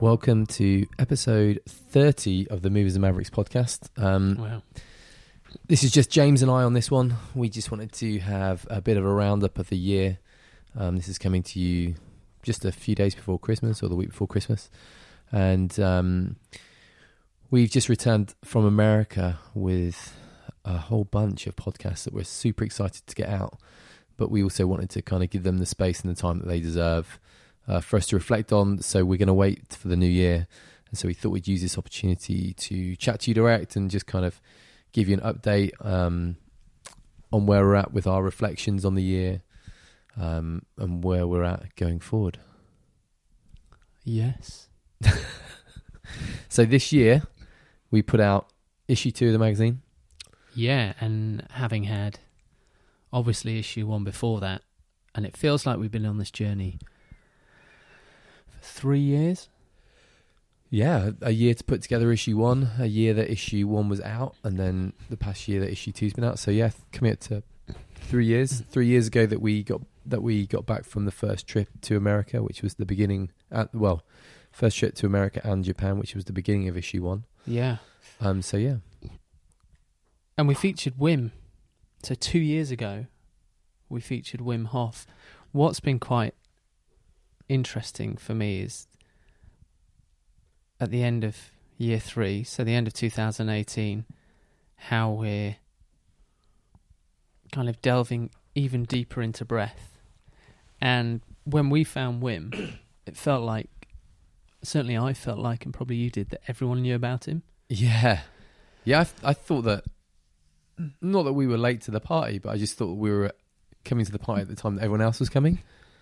Welcome to episode 30 of the Movers and Mavericks podcast. Um, Wow. this is just James and I on this one. We just wanted to have a bit of a roundup of the year. Um, this is coming to you just a few days before Christmas or the week before Christmas. And um, we've just returned from America with a whole bunch of podcasts that we're super excited to get out. But we also wanted to kind of give them the space and the time that they deserve uh, for us to reflect on. So we're going to wait for the new year. And so we thought we'd use this opportunity to chat to you direct and just kind of give you an update um, on where we're at with our reflections on the year um, and where we're at going forward. Yes. So this year, we put out issue two of the magazine. Yeah, and having had obviously issue one before that, and it feels like we've been on this journey for three years. Yeah, a year to put together issue one, a year that issue one was out, and then the past year that issue two's been out. So yeah, coming up to three years. Three years ago that we got that we got back from the first trip to America, which was the beginning. At, well, first trip to America and Japan, which was the beginning of issue one. Yeah. Um. So yeah, And we featured Wim. So two years ago, we featured Wim Hof. What's been quite interesting for me is at the end of year three, so the end of 2018, how we're kind of delving even deeper into breath. And when we found Wim, it felt like, certainly I felt like, and probably you did, that everyone knew about him. yeah, yeah. I, th- I thought that not that we were late to the party, but I just thought we were coming to the party at the time that everyone else was coming.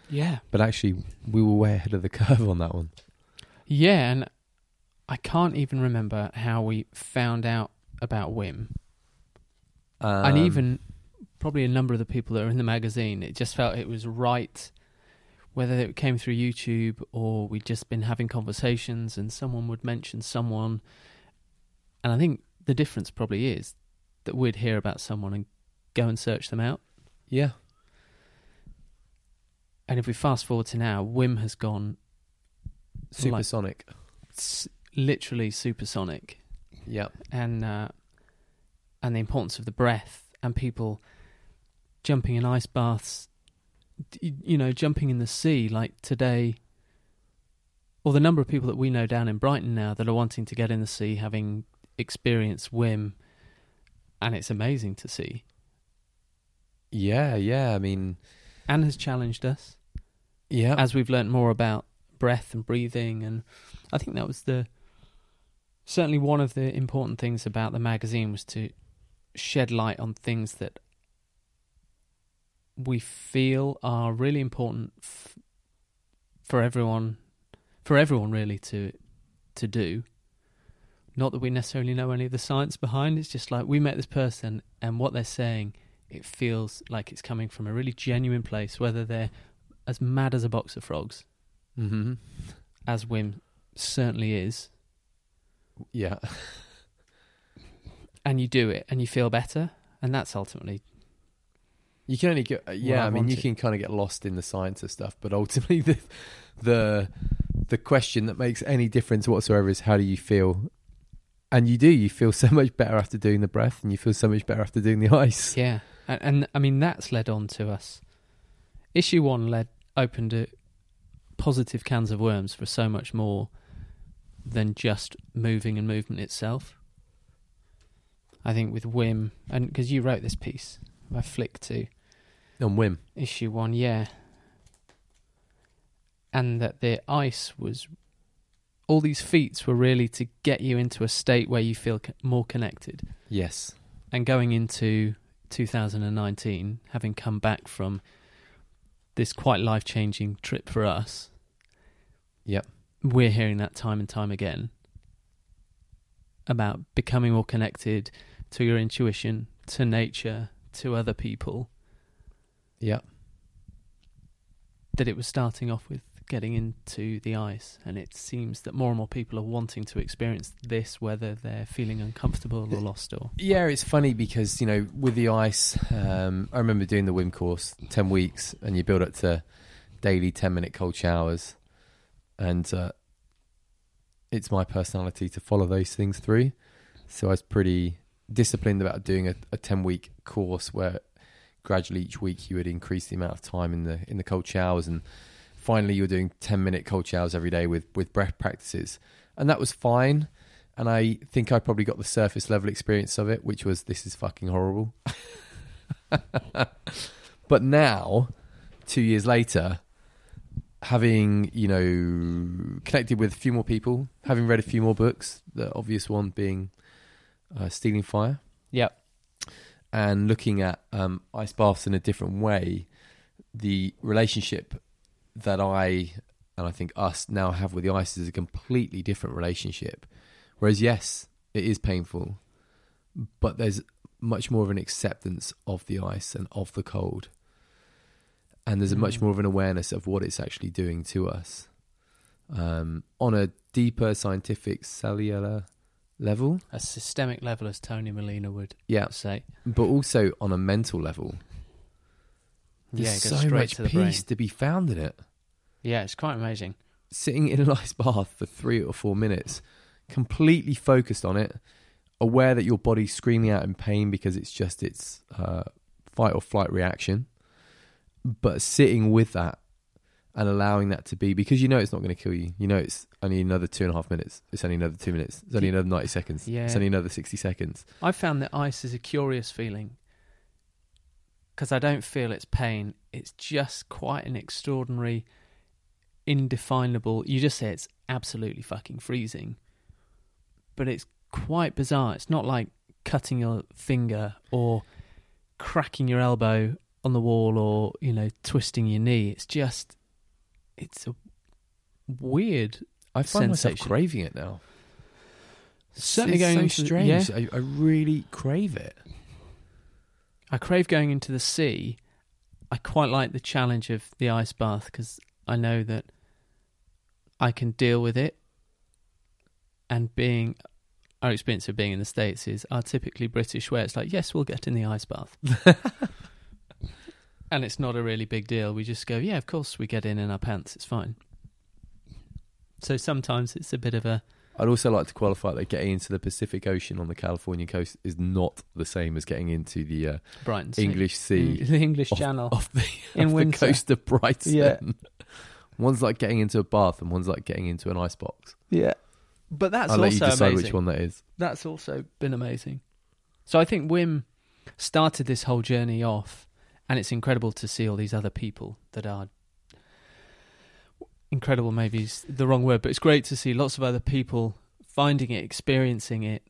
Yeah. But actually, we were way ahead of the curve on that one. Yeah, and I can't even remember how we found out about Wim. Um, and even probably a number of the people that are in the magazine, it just felt it was right, whether it came through YouTube or we'd just been having conversations and someone would mention someone. And I think the difference probably is that we'd hear about someone and go and search them out. yeah, And if we fast forward to now, Wim has gone supersonic. s- literally supersonic. yeah, and uh, and the importance of the breath and people jumping in ice baths, you know, jumping in the sea like today, or the number of people that we know down in Brighton now that are wanting to get in the sea, having experienced Wim, and it's amazing to see. yeah, yeah. I mean, And has challenged us yeah, as we've learnt more about breath and breathing, and I think that was the certainly one of the important things about the magazine was to shed light on things that we feel are really important f- for everyone for everyone really to to do not that we necessarily know any of the science behind it's just like we met this person and what they're saying it feels like it's coming from a really genuine place whether they're as mad as a box of frogs hmm as Wim certainly is yeah, and you do it and you feel better and that's ultimately You can only get, uh, yeah. I I mean, you can kind of get lost in the science of stuff, but ultimately, the the the question that makes any difference whatsoever is how do you feel? And you do. You feel so much better after doing the breath, and you feel so much better after doing the ice. Yeah, and, and I mean that's led on to us. Issue one led opened a positive cans of worms for so much more than just moving and movement itself. I think with Wim, and because you wrote this piece, I flick to On whim. issue one, yeah, and that the ice was all these feats were really to get you into a state where you feel more connected Yes. and going into 2019, having come back from this quite life changing trip for us, Yep. we're hearing that time and time again about becoming more connected to your intuition, to nature, to other people. Yep. That it was starting off with getting into the ice, and it seems that more and more people are wanting to experience this, whether they're feeling uncomfortable or lost or. Yeah, it's funny because you know with the ice, um, I remember doing the Wim course, ten weeks, and you build up to daily ten minute cold showers, and uh, it's my personality to follow those things through. So I was pretty disciplined about doing a, a ten week course where gradually each week you would increase the amount of time in the in the cold showers and finally you're doing 10 minute cold showers every day with with breath practices. And that was fine. And i think i probably got the surface level experience of it which was this is fucking horrible. But now 2 years later having you know connected with a few more people having read a few more books the obvious one being uh, stealing fire. Yep. and looking at um, ice baths in a different way, the relationship that I and I think us now have with the ice is a completely different relationship. Whereas, yes, it is painful, but there's much more of an acceptance of the ice and of the cold. And there's a much Mm. more of an awareness of what it's actually doing to us um, on a deeper scientific cellular level. A systemic level, as Tony Molina would Yeah, say. but also on a mental level. There's yeah, so much to the brain. peace to be found in it. Yeah, it's quite amazing. Sitting in an ice bath for three or four minutes, completely focused on it, aware that your body's screaming out in pain because it's just its uh, fight or flight reaction, but sitting with that and allowing that to be because you know it's not going to kill you. You know it's only another two and a half minutes. It's only another two minutes. It's only another ninety seconds. Yeah. It's only another sixty seconds. I found that ice is a curious feeling because I don't feel its pain. It's just quite an extraordinary, indefinable. You just say it's absolutely fucking freezing, but it's quite bizarre. It's not like cutting your finger or cracking your elbow on the wall or you know twisting your knee. It's just, it's a weird. I find myself craving it now. Certainly it's going so into the- strange. yeah. I, I really crave it. I crave going into the sea. I quite like the challenge of the ice bath because I know that I can deal with it. And being our experience of being in the states is our typically British, where it's like, yes, we'll get in the ice bath, and it's not a really big deal. We just go, yeah, of course, we get in in our pants. It's fine. So sometimes it's a bit of a I'd also like to qualify that getting into the Pacific Ocean on the California coast is not the same as getting into the uh, Brighton Sea. English Sea Mm, the English off, Channel off the, in off the coast of Brighton. Yeah. one's like getting into a bath and one's like getting into an ice box. Yeah, but that's I'll let you also decide amazing. which one that is. that's also been amazing. So I think Wim started this whole journey off, and it's incredible to see all these other people that are incredible. Maybe is the wrong word, but it's great to see lots of other people finding it, experiencing it,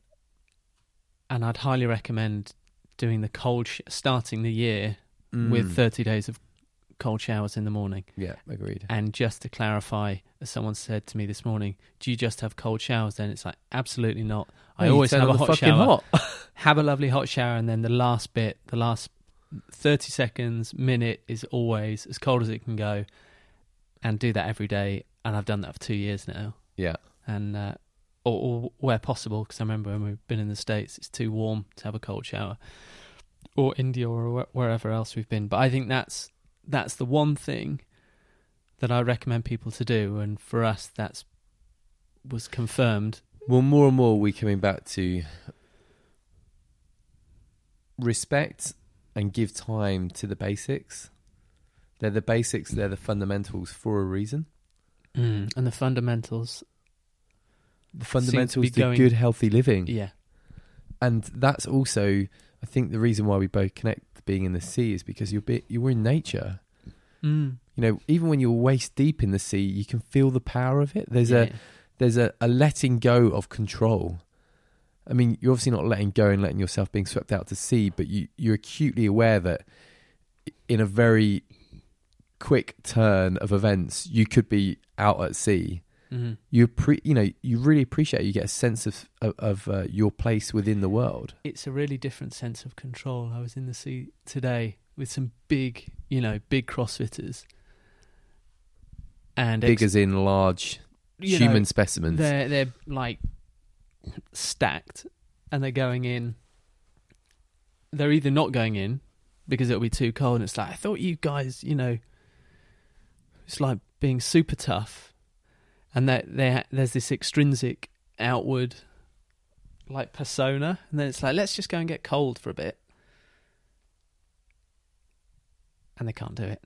and I'd highly recommend doing the cold, sh- starting the year with Mm. 30 days of cold showers in the morning. yeah, agreed. And just to clarify, as someone said to me this morning, do you just have cold showers? Then it's like absolutely not. I always have a hot shower. hot. Have a lovely hot shower, and then the last bit, the last thirty seconds, minute is always as cold as it can go, and do that every day. And I've done that for two years now, yeah, and uh, or, or where possible, because I remember when we've been in the states, it's too warm to have a cold shower, or India or wherever else we've been. But I think that's that's the one thing that I recommend people to do, and for us, that's was confirmed. Well, more and more we're coming back to respect and give time to the basics. They're the basics, they're the fundamentals for a reason. Mm. And the fundamentals, The fundamentals to going- good, healthy living. yeah, And that's also, I think, the reason why we both connect being in the sea is because you're, bit, you're in nature. mm. You know, even when you're waist deep in the sea, you can feel the power of it. There's yeah. a there's a, a letting go of control. I mean, you're obviously not letting go and letting yourself being swept out to sea, but you, you're acutely aware that in a very quick turn of events, you could be out at sea. Mhm. You pre, you know, you really appreciate. It. You get a sense of of, of uh, your place within the world. It's a really different sense of control. I was in the sea today with some big, you know, big CrossFitters, and Big ex- as in large you know, human specimens. they're they're like stacked, and they're going in. They're either not going in because it'll be too cold, and it's like I thought you guys, you know, it's like being super tough, and that there there's this extrinsic outward like persona, and then it's like let's just go and get cold for a bit, and they can't do it.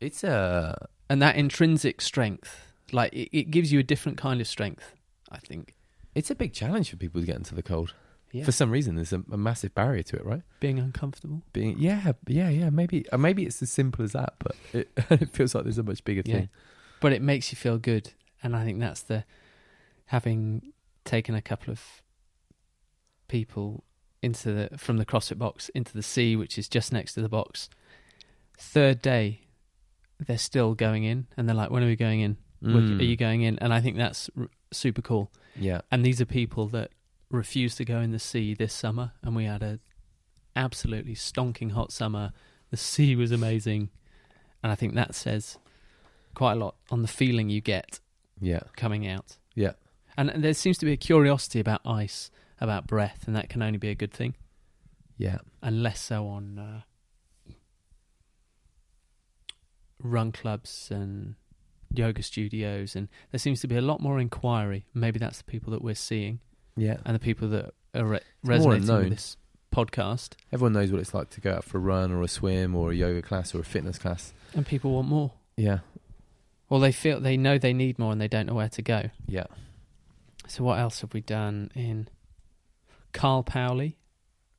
It's a And that intrinsic strength, like it, it gives you a different kind of strength, I think. it's a big challenge for people to get into the cold. Yeah. For some reason, there's a, a massive barrier to it, right? being uncomfortable. Being yeah, yeah, yeah. Maybe uh, maybe it's as simple as that, but it, it feels like there's a much bigger Yeah. thing. But it makes you feel good. And I think that's the having taken a couple of people into the from the CrossFit box into the sea, which is just next to the box. Third day, they're still going in, and they're like, "When are we going in? Mm. Are you going in?" And I think that's r- super cool. Yeah, And these are people that refused to go in the sea this summer, and we had a absolutely stonking hot summer. The sea was amazing, and I think that says quite a lot on the feeling you get yeah, coming out. yeah. And, and there seems to be a curiosity about ice, about breath, and that can only be a good thing, Yeah, and less so on uh, run clubs and yoga studios. And there seems to be a lot more inquiry. Maybe that's the people that we're seeing. Yeah. and the people that are re- resonating with this podcast, Everyone knows what it's like to go out for a run or a swim or a yoga class or a fitness class. and people want more. Yeah, Or they feel they know they need more and they don't know where to go. yeah. So what else have we done in Carl Paoli,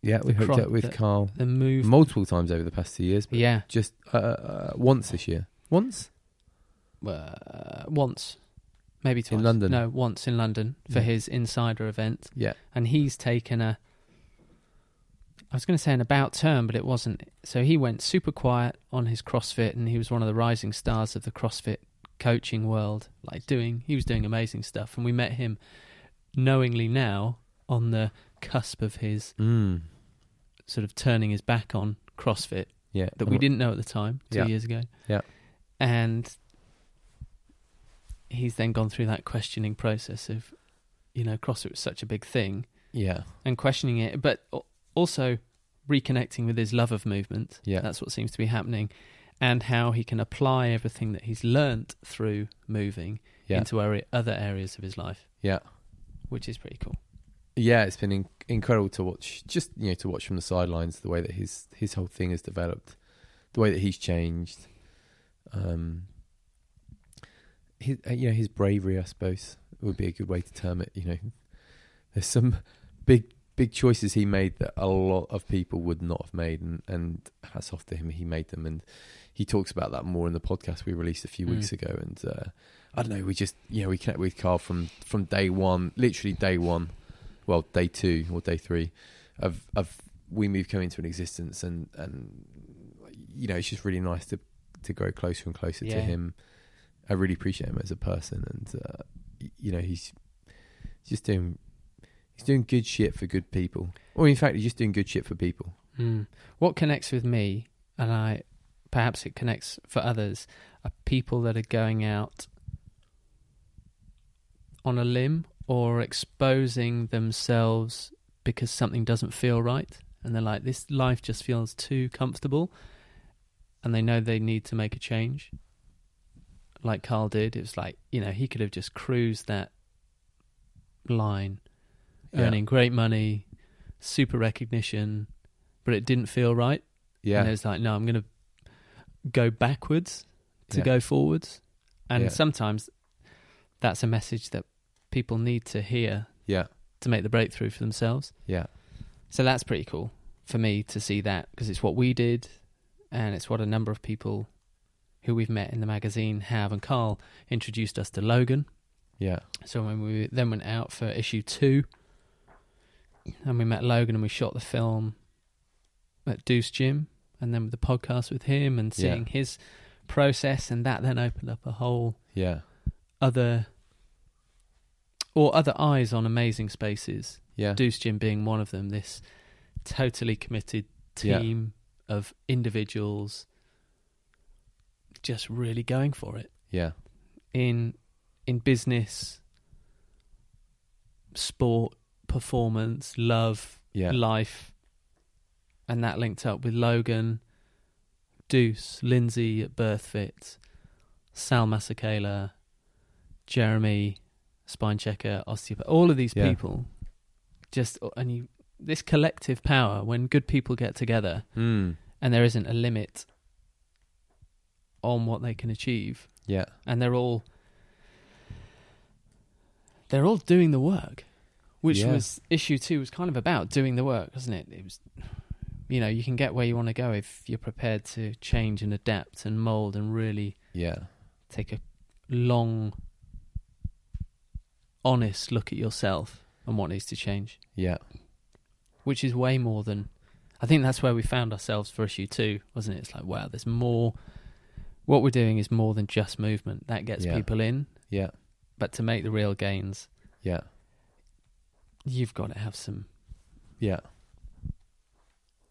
Yeah, we hooked up with the- Carl the move? multiple times over the past two years, but yeah, just uh, uh, once this year. Once? uh, once, maybe twice. London? No, once in London for Yeah. his insider event, Yeah, and he's taken a. I was going to say an about turn, but it wasn't. So he went super quiet on his CrossFit, and he was one of the rising stars of the CrossFit coaching world. Like doing, he was doing amazing stuff, and we met him knowingly now on the cusp of his mm. sort of turning his back on CrossFit yeah. that we didn't know at the time two Yeah. years ago. Yeah. and he's then gone through that questioning process of, you know, CrossFit was such a big thing, Yeah, and questioning it, but also reconnecting with his love of movement. Yeah. That's what seems to be happening. And how he can apply everything that he's learnt through moving yeah, into area, other areas of his life, yeah. which is pretty cool. Yeah, it's been in- incredible to watch. Just you know, to watch from the sidelines the way that his his whole thing has developed, the way that he's changed. Um, his uh, you know his bravery, I suppose, would be a good way to term it. You know, there's some big big choices he made that a lot of people would not have made, and and hats off to him, he made them, and he talks about that more in the podcast we released a few Mm. weeks ago, and. Uh, I don't know. We just, you know, we connect with Carl from from day one, literally day one, well, day two or day three of of we move coming into an existence, and and you know, it's just really nice to to grow closer and closer to him. I really appreciate him as a person, and uh, you know, he's just doing he's doing good shit for good people. Or in fact, he's just doing good shit for people. Mm. What connects with me, and I perhaps it connects for others, are people that are going out on a limb or exposing themselves because something doesn't feel right. And they're like, this life just feels too comfortable. And they know they need to make a change. Like Carl did. It was like, you know, he could have just cruised that line, Yeah. earning great money, super recognition, but it didn't feel right. Yeah, And it's like, no, I'm going to go backwards to Yeah. go forwards. And Yeah. sometimes that's a message that people need to hear yeah, to make the breakthrough for themselves. yeah, So that's pretty cool for me to see that because it's what we did and it's what a number of people who we've met in the magazine have. And Carl introduced us to Logan. yeah, So when we then went out for issue two, and we met Logan and we shot the film at Deuce Gym, and then with the podcast with him and Yeah. seeing his process, and that then opened up a whole yeah, other or other eyes on amazing spaces. yeah, Deuce Gym being one of them. This totally committed Yeah. team of individuals just really going for it. Yeah. in in business, sport, performance, love, Yeah. life, and that linked up with Logan, Deuce, Lindsay at BirthFit, Sal Masekela, Jeremy, spine checker, osteopath, all of these Yeah. people, just and you this collective power when good people get together Mm. and there isn't a limit on what they can achieve Yeah. and they're all they're all doing the work which Yeah. was issue 2 was kind of about doing the work wasn't it it was you know you can get where you want to go if you're prepared to change and adapt and mold and really Yeah. take a long honest look at yourself and what needs to change Yeah. which is way more than I think that's where we found ourselves for issue 2 wasn't it it's like wow there's more what we're doing is more than just movement that gets Yeah. people in Yeah. but to make the real gains Yeah. you've got to have some, Yeah.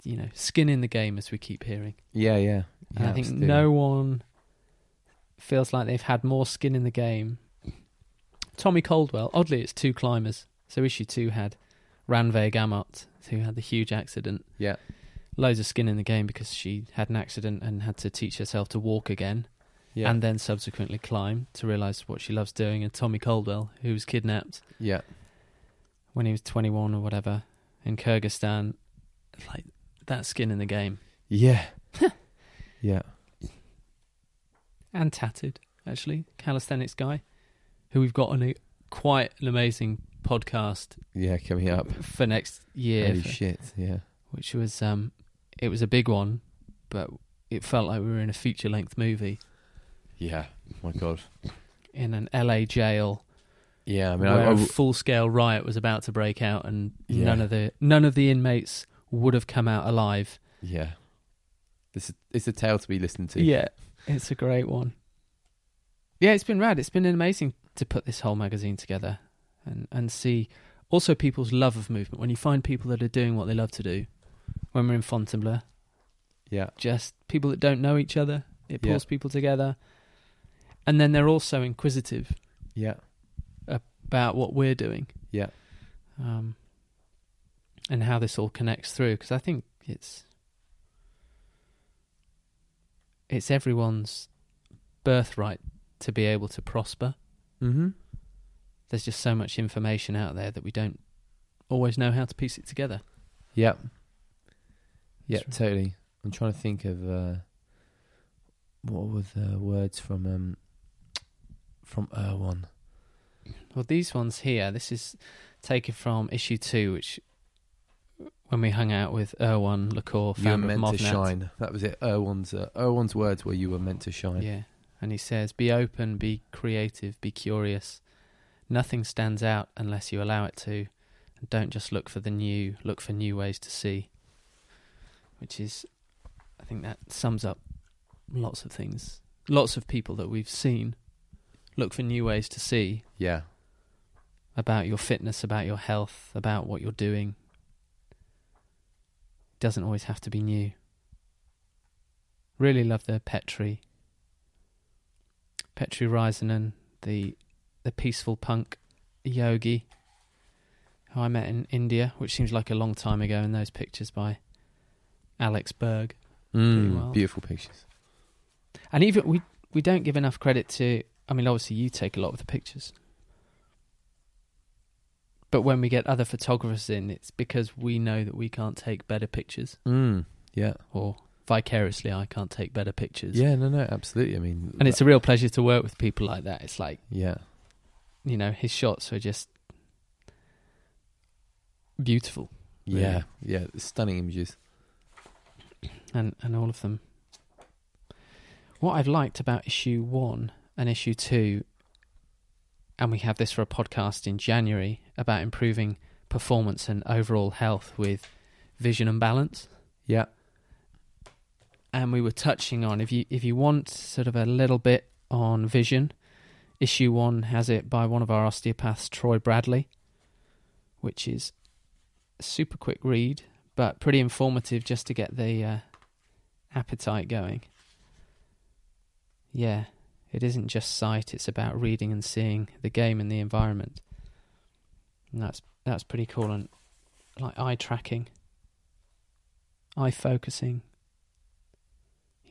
you know, skin in the game, as we keep hearing. Yeah. Yeah. And I think absolutely. no one feels like they've had more skin in the game. Tommy Caldwell, oddly, it's two climbers. So issue two had Ranveig Gamot, who had the huge accident. Yeah. Loads of skin in the game because she had an accident and had to teach herself to walk again, Yeah. and then subsequently climb to realise what she loves doing. And Tommy Caldwell, who was kidnapped yeah. when he was 21 or whatever in Kyrgyzstan, like that skin in the game. Yeah. yeah. and tatted actually calisthenics guy who we've got on a quite an amazing podcast Yeah. Coming up. for next year Holy for- shit. Yeah. which was um it was a big one but it felt like we were in a feature length movie Yeah. My God. in an LA jail Yeah. I mean, I, where I a w- full scale riot was about to break out and Yeah. none of the none of the inmates would have come out alive yeah. This is it's a tale to be listened to. yeah it's a great one yeah it's been rad it's been amazing to put this whole magazine together and and see also people's love of movement when you find people that are doing what they love to do when we're in Fontainebleau Yeah. just people that don't know each other it Yeah. pulls people together and then they're also inquisitive Yeah. about what we're doing Yeah. um, and how this all connects through because I think it's it's everyone's birthright to be able to prosper. Mm-hmm. There's just so much information out there that we don't always know how to piece it together. Yeah. Yeah, That's totally. I'm trying to think of uh, what were the words from um from Erwan. Well, these ones here, this is taken from issue two, which when we hung out with Erwan Le Corre, You were meant to shine. That was it. Erwan's uh, Erwan's words were you were meant to shine. Yeah. And he says, be open, be creative, be curious. Nothing stands out unless you allow it to. And don't just look for the new, look for new ways to see. Which is, I think that sums up lots of things. Lots of people that we've seen look for new ways to see Yeah. about your fitness, about your health, about what you're doing. Doesn't always have to be new. Really love the Petri. Petri Räisänen, the the peaceful punk yogi who I met in India, which seems like a long time ago in those pictures by Alex Berg. Mm, well. Beautiful pictures. And even we we don't give enough credit to I mean obviously you take a lot of the pictures. But when we get other photographers in, it's because we know that we can't take better pictures Mm, yeah. or vicariously I can't take better pictures. Yeah. No. No. Absolutely. I mean, And it's a real pleasure to work with people like that. It's like, yeah. you know, his shots are just beautiful Yeah. Yeah. Stunning images. And and all of them. What I've liked about issue 1 and issue 2 and we have this for a podcast in January about improving performance and overall health with vision and balance. Yeah. And we were touching on if you if you want sort of a little bit on vision, issue one has it by one of our osteopaths, Troy Bradley, which is a super quick read, but pretty informative just to get the uh, appetite going. Yeah, it isn't just sight; it's about reading and seeing the game and the environment. And that's that's pretty cool. And like eye tracking, eye focusing,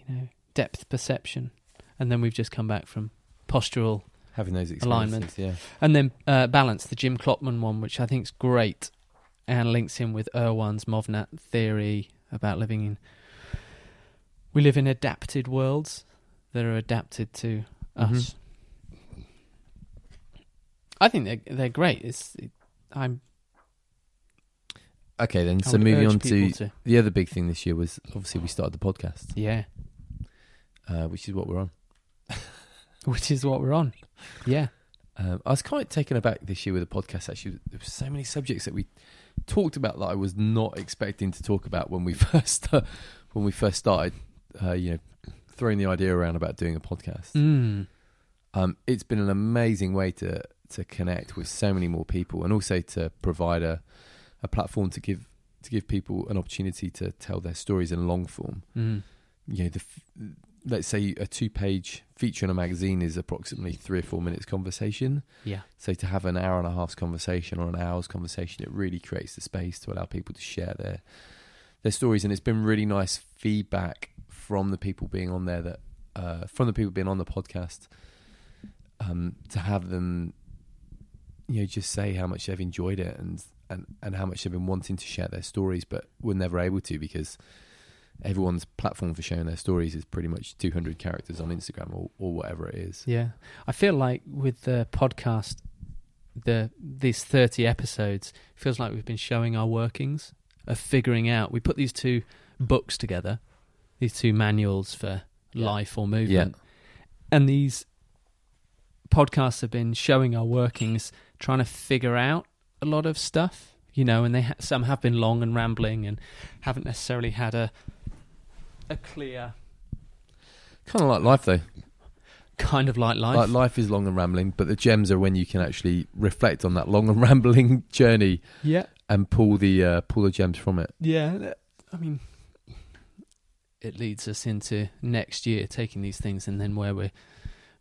you know, depth perception, and then we've just come back from postural Having those Alignment. yeah. and then uh, balance, the Jim Klopman one, which I think is great, and links in with Erwan's Movnat theory about living in. We live in adapted worlds that are adapted to Mhm. us. I think they're they're great. It's it, I'm Okay, then. I So moving on people to the other big thing this year was obviously we started the podcast, yeah, uh, which is what we're on. which is what we're on. Yeah, Um, I was quite taken aback this year with the podcast. Actually, there were so many subjects that we talked about that I was not expecting to talk about when we first when we first started. Uh, you know, throwing the idea around about doing a podcast. mm. Um, it's been an amazing way to to connect with so many more people, and also to provide a a platform to give to give people an opportunity to tell their stories in long form. Mm. You know, the f- let's say a two page feature in a magazine is approximately three or four minutes conversation. yeah, So to have an hour and a half's conversation or an hour's conversation, it really creates the space to allow people to share their their stories, and it's been really nice feedback from the people being on there that uh, from the people being on the podcast um, to have them, you know, just say how much they've enjoyed it and and and how much they've been wanting to share their stories, but were never able to because everyone's platform for sharing their stories is pretty much 200 characters on Instagram or, or whatever it is. yeah. I feel like with the podcast, the these thirty episodes feels like we've been showing our workings of figuring out. We put these two books together, these two manuals for Yeah. life or movement, and these podcasts have been showing our workings, trying to figure out a lot of stuff. You know, and they ha- some have been long and rambling and haven't necessarily had a a clear Kind of like life though. kind of like life. Like life is long and rambling, but the gems are when you can actually reflect on that long and rambling journey yeah, and pull the uh, pull the gems from it. Yeah, I mean, it leads us into next year, taking these things and then where we're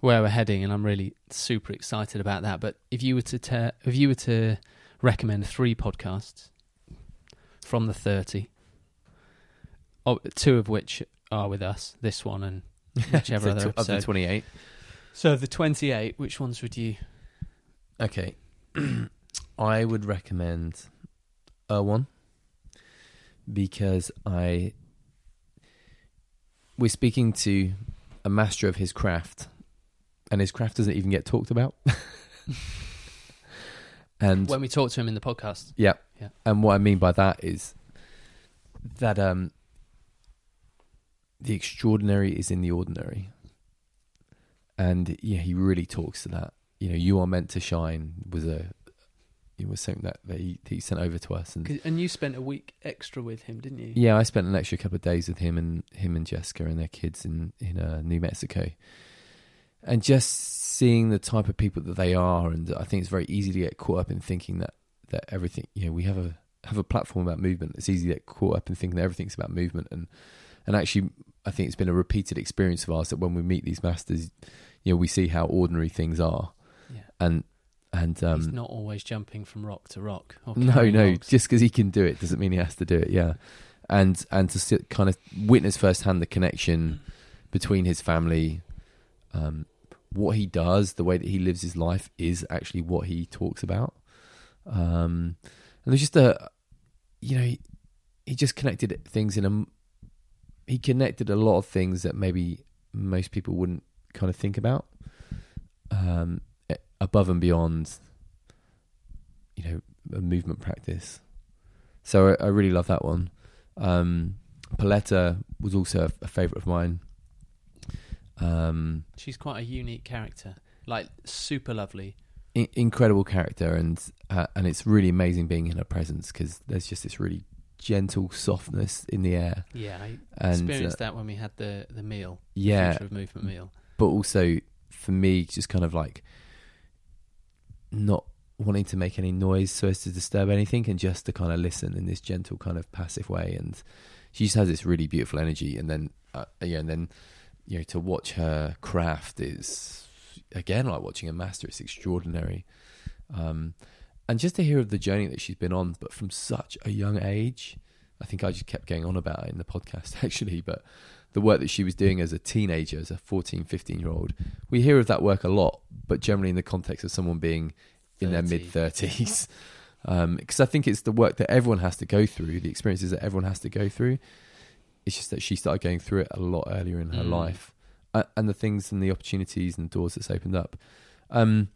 where we're heading, and I'm really super excited about that. But if you were to te- if you were to recommend three podcasts from the thirty, oh, two of which are with us, this one and whichever other tw- of the twenty eight. So the twenty-eight, which ones would you? Okay, I would recommend Erwan because I we're speaking to a master of his craft, and his craft doesn't even get talked about. and When we talk to him in the podcast, Yeah. Yeah. And what I mean by that is that um the extraordinary is in the ordinary. And yeah, he really talks to that. You know, you are meant to shine was a it was something that, he, he sent over to us and and you spent a week extra with him, didn't you? yeah, I spent an extra couple of days with him and him and Jessica and their kids in in uh, New Mexico, and just seeing the type of people that they are, and I think it's very easy to get caught up in thinking that that everything, you know, we have a have a platform about movement. It's easy to get caught up in thinking that everything's about movement, and and actually, I think it's been a repeated experience of ours that when we meet these masters, you know, we see how ordinary things are, Yeah. and and He's um, not always jumping from rock to rock. No, no. logs. Just because he can do it doesn't mean he has to do it. Yeah, and and to sit, kind of witness firsthand the connection between his family, um, what he does, the way that he lives his life is actually what he talks about. Um, and there's just a, you know, he, he just connected things in a. He connected a lot of things that maybe most people wouldn't kind of think about. Um, above and beyond you know a movement practice. So I, I really love that one. Um, Paletta was also a, a favorite of mine. Um, She's quite a unique character, like super lovely. i- incredible character, and uh, and it's really amazing being in her presence because there's just this really gentle softness in the air, Yeah, I and experienced uh, that when we had the the meal, yeah, Movement meal. but also for me, just kind of like not wanting to make any noise so as to disturb anything, and just to kind of listen in this gentle, kind of passive way. And she just has this really beautiful energy. And then, uh, yeah, and then you know, to watch her craft is again like watching a master. It's extraordinary, um, and just to hear of the journey that she's been on, but from such a young age. I think I just kept going on about it in the podcast actually, but the work that she was doing as a teenager, as a 14, 15 year old, we hear of that work a lot, but generally in the context of someone being in their mid 30s. Because I think it's the work that everyone has to go through, the experiences that everyone has to go through. It's just that she started going through it a lot earlier in her Mm. life, uh, and the things and the opportunities and doors that's opened up. Um,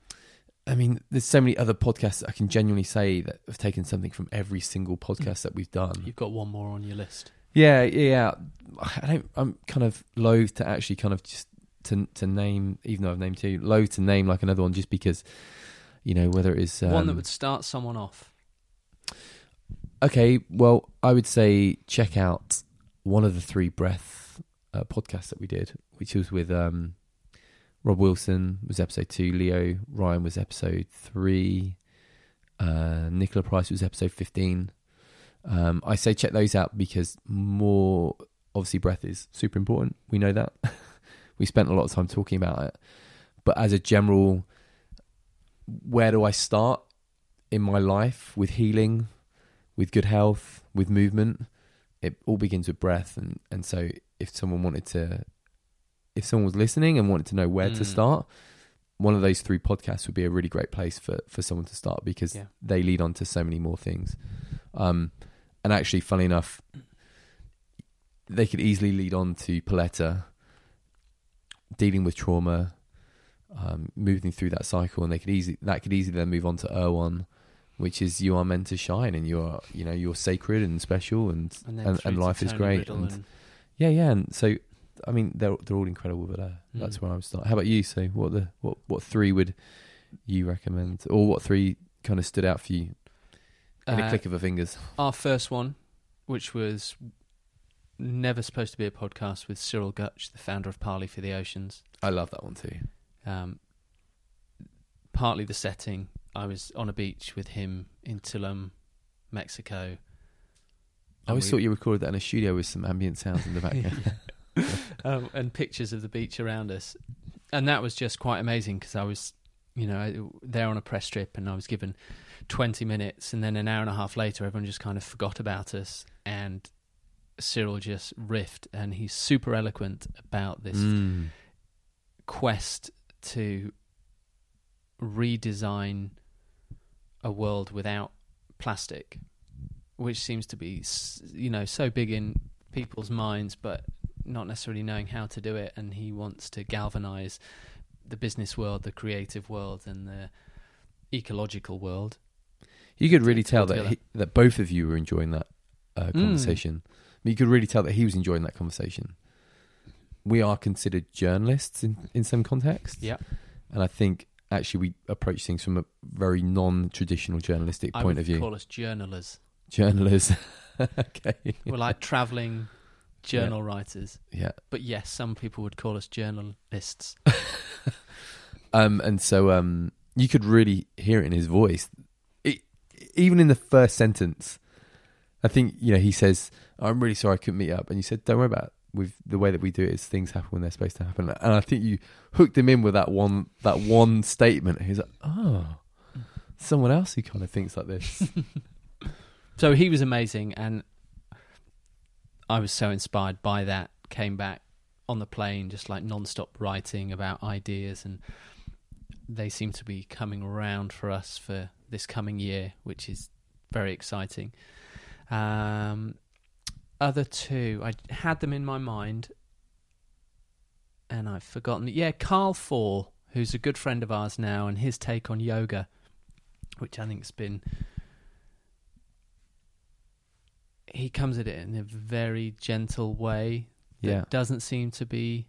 I mean, there's so many other podcasts I can genuinely say that have taken something from every single podcast that we've done. You've got one more on your list. Yeah, yeah. I don't. I'm kind of loath to actually kind of just to to name, even though I've named two, loath to name like another one, just because you know whether it is um, one that would start someone off. Okay, well, I would say check out one of the three breath uh, podcasts that we did, which was with um, Rob Wilson was episode two, Leo Ryan was episode three, uh, Nicola Price was episode fifteen. Um, I say check those out because more obviously breath is super important. We know that. we spent a lot of time talking about it, but as a general, where do I start in my life with healing? with good health, with movement. It all begins with breath, and and so if someone wanted to, if someone was listening and wanted to know where to Mm. start, one of those three podcasts would be a really great place for for someone to start because Yeah. they lead on to so many more things. Um, and actually, funny enough, they could easily lead on to Paletta, dealing with trauma, um, moving through that cycle, and they could easily that could easily then move on to Erwan, which is you are meant to shine, and you are you know you're sacred and special, and And, and, and life is great, and and- yeah, yeah, and so I mean they're they're all incredible, but uh, that's Mm. where I would start. How about you? So what the what what three would you recommend, or what three kind of stood out for you in a Uh, click of a fingers? our first one, which was never supposed to be a podcast with Cyril Gutsch, the founder of Parley for the Oceans. I love that one too. Um, partly the setting. I was on a beach with him in Tulum, Mexico. I always And thought you recorded that in a studio with some ambient sounds in the background. um, and pictures of the beach around us, and that was just quite amazing because I was, you know, there on a press trip, and I was given twenty minutes, and then an hour and a half later, everyone just kind of forgot about us, and Cyril just riffed, and he's super eloquent about this Mm. quest to redesign a world without plastic, which seems to be, you know, so big in people's minds, but not necessarily knowing how to do it. And he wants to galvanize the business world, the creative world, and the ecological world. You could really tell that he, that both of you were enjoying that uh, Mm. conversation. But you could really tell that he was enjoying that conversation. We are considered journalists in, in some contexts. Yeah. And I think actually we approach things from a very non-traditional journalistic I point would of view. call us journalers. Journalists. okay. We're like traveling journal writers. Yeah. But yes, some people would call us journalists. Um, and so um, you could really hear it in his voice. It, even in the first sentence, I think, you know, he says, I'm really sorry I couldn't meet up. And you said, don't worry about it. With the way that we do it is things happen when they're supposed to happen. And I think you hooked him in with that one that one statement. He's like, oh, someone else who kind of thinks like this. So he was amazing, and I was so inspired by that. Came back on the plane, just like non-stop writing about ideas, and they seem to be coming around for us for this coming year, which is very exciting. Um, other two, I had them in my mind, and I've forgotten. Yeah, Carl Fall, who's a good friend of ours now, and his take on yoga, which I think's been he comes at it in a very gentle way that yeah. doesn't seem to be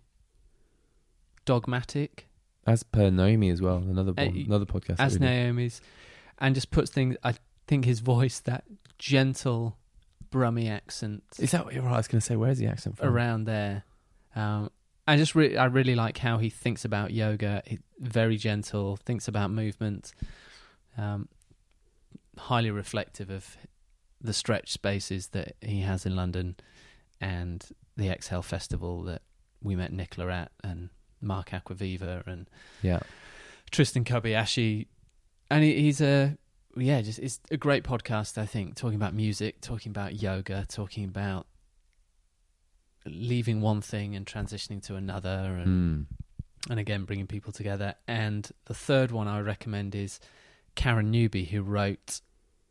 dogmatic As per Naomi as well, another Uh, another podcast. as. Naomi's and just puts things I think his voice that gentle brummy accent Is that what you're right? I was going to say, where's the accent from? around there um I just re- I really like how he thinks about yoga He- very gentle thinks about movement um highly reflective of the stretch spaces that he has in London and the Exhale Festival that we met Nicola at and Mark Aquaviva and Yeah. Tristan Kobayashi, and he, he's a yeah, just it's a great podcast. I think talking about music, talking about yoga, talking about leaving one thing and transitioning to another, and Mm. and again bringing people together. And the third one I recommend is Karen Newby, who wrote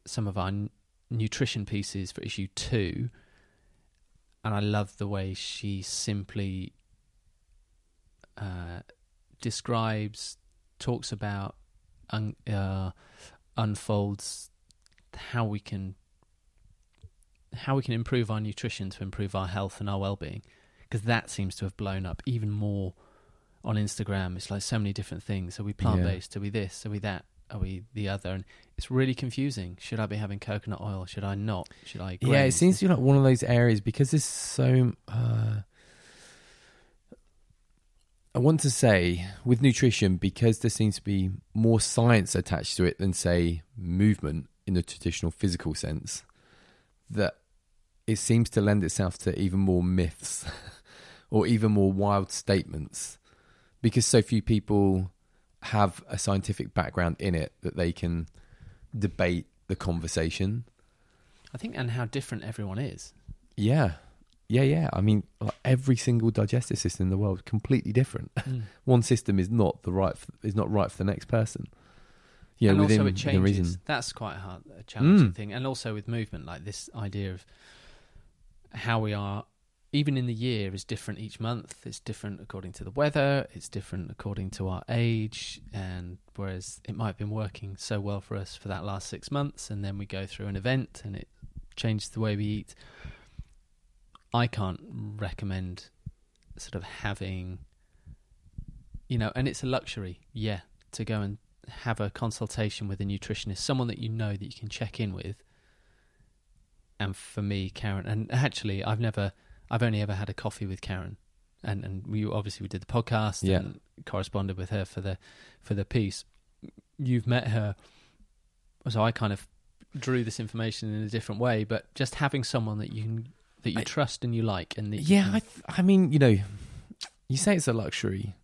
some of our n- nutrition pieces for issue two, and I love the way she simply uh, describes, talks about, un- uh, unfolds how we can how we can improve our nutrition to improve our health and our well-being because that seems to have blown up even more on Instagram. It's like so many different things. Are we plant based? Are we this? Are we that? Are we the other? And it's really confusing. Should I be having coconut oil? Should I not? Should I? Yeah, it seems to be like one of those areas because there's so. Uh, I want to say with nutrition because there seems to be more science attached to it than say movement in the traditional physical sense. That it seems to lend itself to even more myths or even more wild statements because so few people have a scientific background in it that they can debate the conversation. I think, and how different everyone is. Yeah, yeah, yeah. I mean, like every single digestive system in the world is completely different. One system is not the right f is not right for the next person. Yeah, and within, also it changes. reason. That's quite a hard, a challenging Mm. thing. And also with movement, like this idea of how we are, even in the year, is different each month. It's different according to the weather. It's different according to our age. And whereas it might have been working so well for us for that last six months, and then we go through an event and it changes the way we eat. I can't recommend sort of having, you know, and it's a luxury, yeah, to go and have a consultation with a nutritionist, someone that you know that you can check in with. And for me, Karen, and actually, I've never, I've only ever had a coffee with Karen, and and we obviously we did the podcast Yeah. and corresponded with her for the for the piece. You've met her, so I kind of drew this information in a different way, but just having someone that you can, that you I- trust and you like, and that you Yeah, can- I, th- I mean, you know, you say it's a luxury.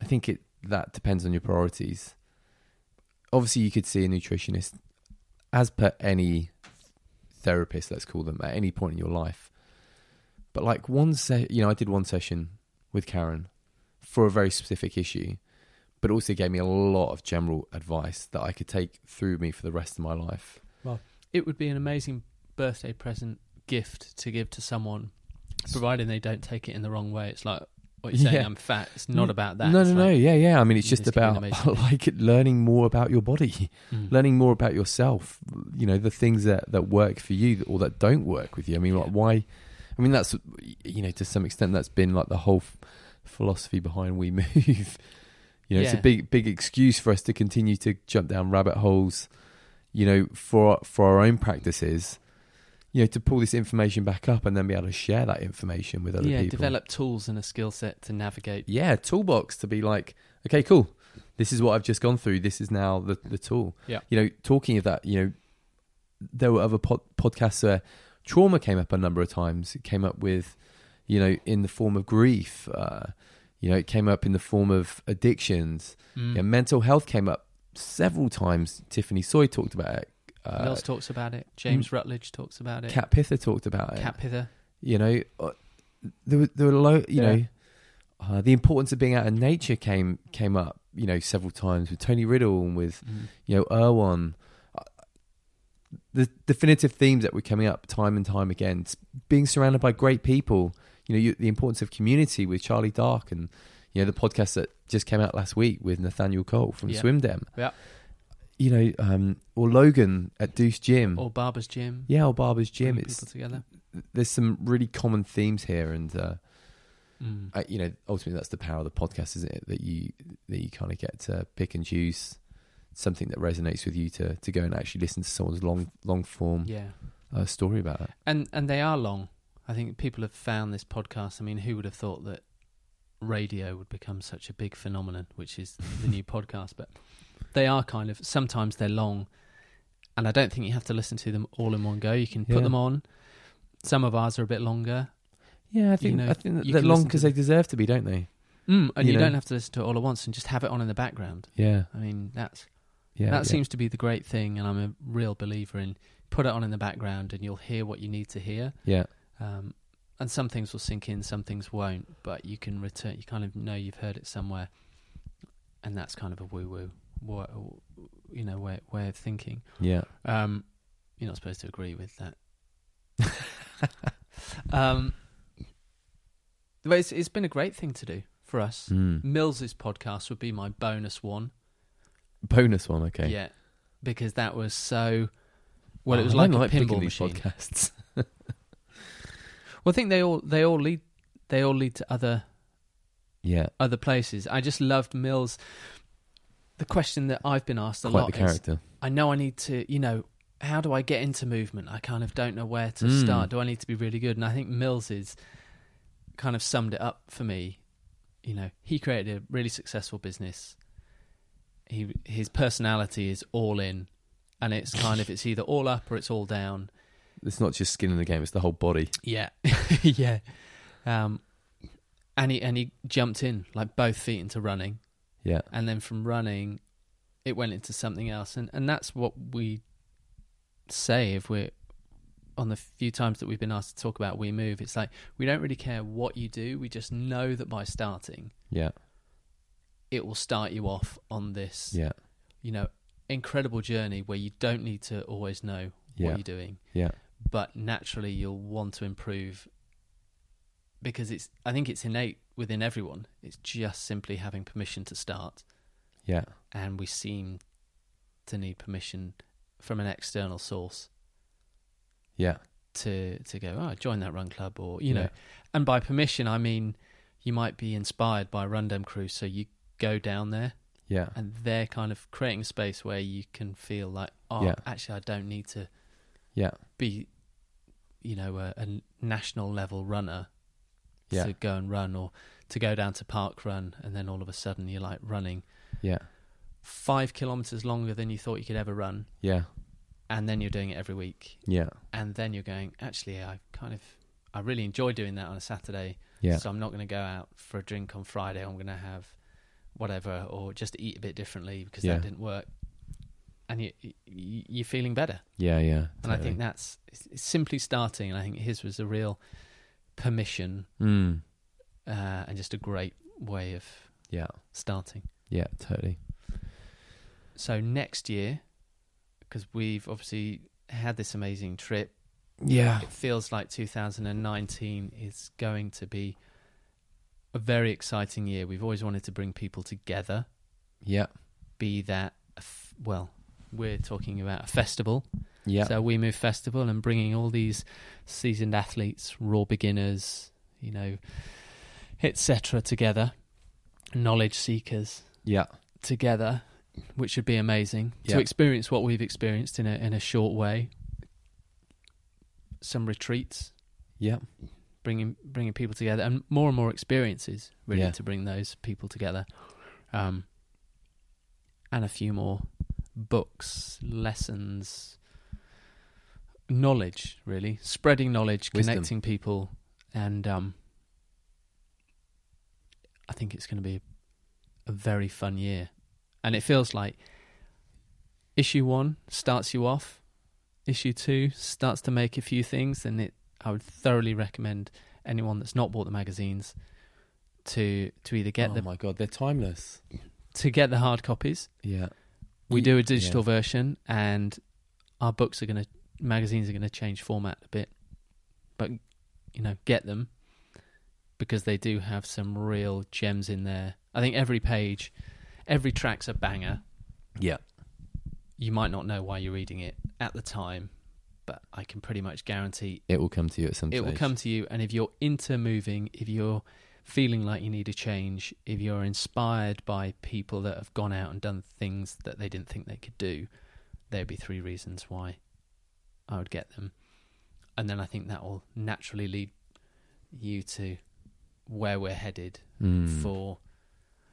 I think it that depends on your priorities. Obviously, you could see a nutritionist, as per any therapist, let's call them, at any point in your life. But like one se- you know, I did one session with Karen for a very specific issue, but also gave me a lot of general advice that I could take through me for the rest of my life. Well, it would be an amazing birthday present gift to give to someone, providing they don't take it in the wrong way. It's like what you're saying. Yeah. I'm fat. It's not about that. No, It's no, no. Yeah, yeah. I mean, it's just about like learning more about your body, mm. learning more about yourself. You know, the things that that work for you or that don't work with you. I mean, like why? I mean, that's you know, to some extent, that's been like the whole f- philosophy behind We Move. You know, it's a big, big excuse for us to continue to jump down rabbit holes. You know, for for our own practices. You know, to pull this information back up and then be able to share that information with other yeah, people. Yeah, develop tools and a skill set to navigate. yeah toolbox to be like okay cool. This is what i've just gone through. This is now the, the tool. Yeah. you know talking of that you know there were other pod- podcasts where trauma came up a number of times. It came up with you know in the form of grief uh, you know it came up in the form of addictions. Mm. yeah, mental health came up several times. Tiffany soy talked about it uh, Mills talks about it. James Rutledge talks about it. Cat Pither talked about it Cat Pither. you know uh, there were there were low you Yeah. know uh, the importance of being out in nature came came up you know several times with Tony Riddle and with Mm. you know Erwan Uh, the definitive themes that were coming up time and time again being surrounded by great people you know you, the importance of community with Charlie Dark and you know the podcast that just came out last week with Nathaniel Cole from Yeah. Swim Dem Yeah. You know um or Logan at Deuce Gym Or Barber's Gym. yeah or Barber's Gym bringing it's people together. there's some really common themes here and uh Mm. I, you know, ultimately that's the power of the podcast, isn't it? That you that you kind of get to pick and choose something that resonates with you to to go and actually listen to someone's long long form Yeah. uh, story about it. and and they are long. I think people have found this podcast. I mean, who would have thought that radio would become such a big phenomenon, which is the new podcast? But they are kind of sometimes they're long, and I don't think you have to listen to them all in one go. You can put Yeah. them on. Some of ours are a bit longer. Yeah, I think know, I think they're long because they deserve to be, don't they? Mm, and You you, know. don't have to listen to it all at once and just have it on in the background. Yeah, I mean, that's yeah. that yeah. seems to be the great thing, and I'm a real believer in put it on in the background, and you'll hear what you need to hear. Yeah, Um, and some things will sink in, some things won't, but you can return. You kind of know you've heard it somewhere, and that's kind of a woo woo, you know, way way of thinking. yeah. Um, you're not supposed to agree with that. um, but it's, it's been a great thing to do for us. Mm. Mills's podcast would be my bonus one. Bonus one, okay. Yeah, because that was so. Well, Oh, it was I like don't a pinball machine. podcasts. Well, I think they all they all lead they all lead to other yeah, other places. I just loved Mills. The question that I've been asked a quite lot the is. I know I need to, you know, how do I get into movement? I kind of don't know where to Mm. start. Do I need to be really good? And I think Mills is kind of summed it up for me. You know, he created a really successful business. He his personality is all in, and it's kind of it's either all up or it's all down. It's not just skin in the game; it's the whole body. Yeah, yeah. Um, and he and he jumped in like both feet into running, Yeah, and then from running, it went into something else, and and that's what we say if we're on the few times that we've been asked to talk about we move. It's like we don't really care what you do; we just know that by starting, yeah, it will start you off on this, yeah, you know, incredible journey where you don't need to always know yeah, what you're doing. yeah, but naturally you'll want to improve because it's I think it's innate within everyone. It's just simply having permission to start yeah, and we seem to need permission from an external source yeah, to to go, oh, join that run club or you know. Yeah. And by permission I mean you might be inspired by a Run Dem Crew so you go down there yeah, and they're kind of creating a space where you can feel like, oh, Yeah. actually I don't need to yeah, be, you know, a, a national level runner Yeah. to go and run, or to go down to park run, and then all of a sudden you're like running yeah, five kilometers longer than you thought you could ever run, yeah, and then you're doing it every week, yeah, and then you're going, actually, I kind of, I really enjoy doing that on a Saturday, yeah, so I'm not going to go out for a drink on Friday. I'm going to have whatever, or just eat a bit differently because Yeah. that didn't work. And you, you, you're feeling better. yeah, yeah. And I think that's simply starting. And I think his was a real permission Mm. uh, and just a great way of Yeah, starting. yeah, totally. So next year, because we've obviously had this amazing trip, Yeah, it feels like 2019 is going to be a very exciting year. We've always wanted to bring people together, yeah, be that, well, we're talking about a festival. Yeah, So we move festival and bringing all these seasoned athletes, raw beginners, you know, etc. together, knowledge seekers yeah, together, which would be amazing Yeah. to experience what we've experienced in a in a short way. Some retreats, yeah, bringing bringing people together, and more and more experiences really Yeah. to bring those people together, um, and a few more books, lessons, knowledge. Really spreading knowledge, Wisdom. connecting people, and um, I think it's going to be a very fun year, and it feels like issue one starts you off, issue two starts to make a few things, and it I would thoroughly recommend anyone that's not bought the magazines to to either get them oh the my god, they're timeless. to get the hard copies. Yeah, We do a digital yeah. version, and our books are going to magazines are going to change format a bit, but you know, get them because they do have some real gems in there. I think every page, every track's a banger. Yeah, You might not know why you're reading it at the time, but I can pretty much guarantee it will come to you at some point. it stage. will come to you. And if you're into moving, if you're feeling like you need a change, if you're inspired by people that have gone out and done things that they didn't think they could do, there'd be three reasons why I would get them. And then I think that will naturally lead you to where we're headed Mm. for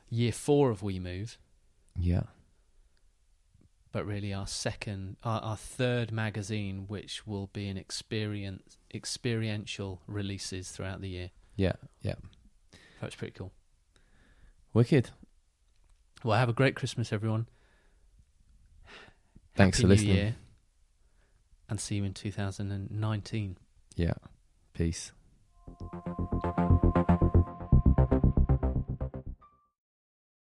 year four of We Move. Yeah, but really our second, our, our third magazine, which will be an experience experiential releases throughout the year. Yeah, yeah. That's pretty cool. Wicked. Well, have a great Christmas, everyone. Thanks Happy for listening. Year, and see you in 2019. Yeah. Peace.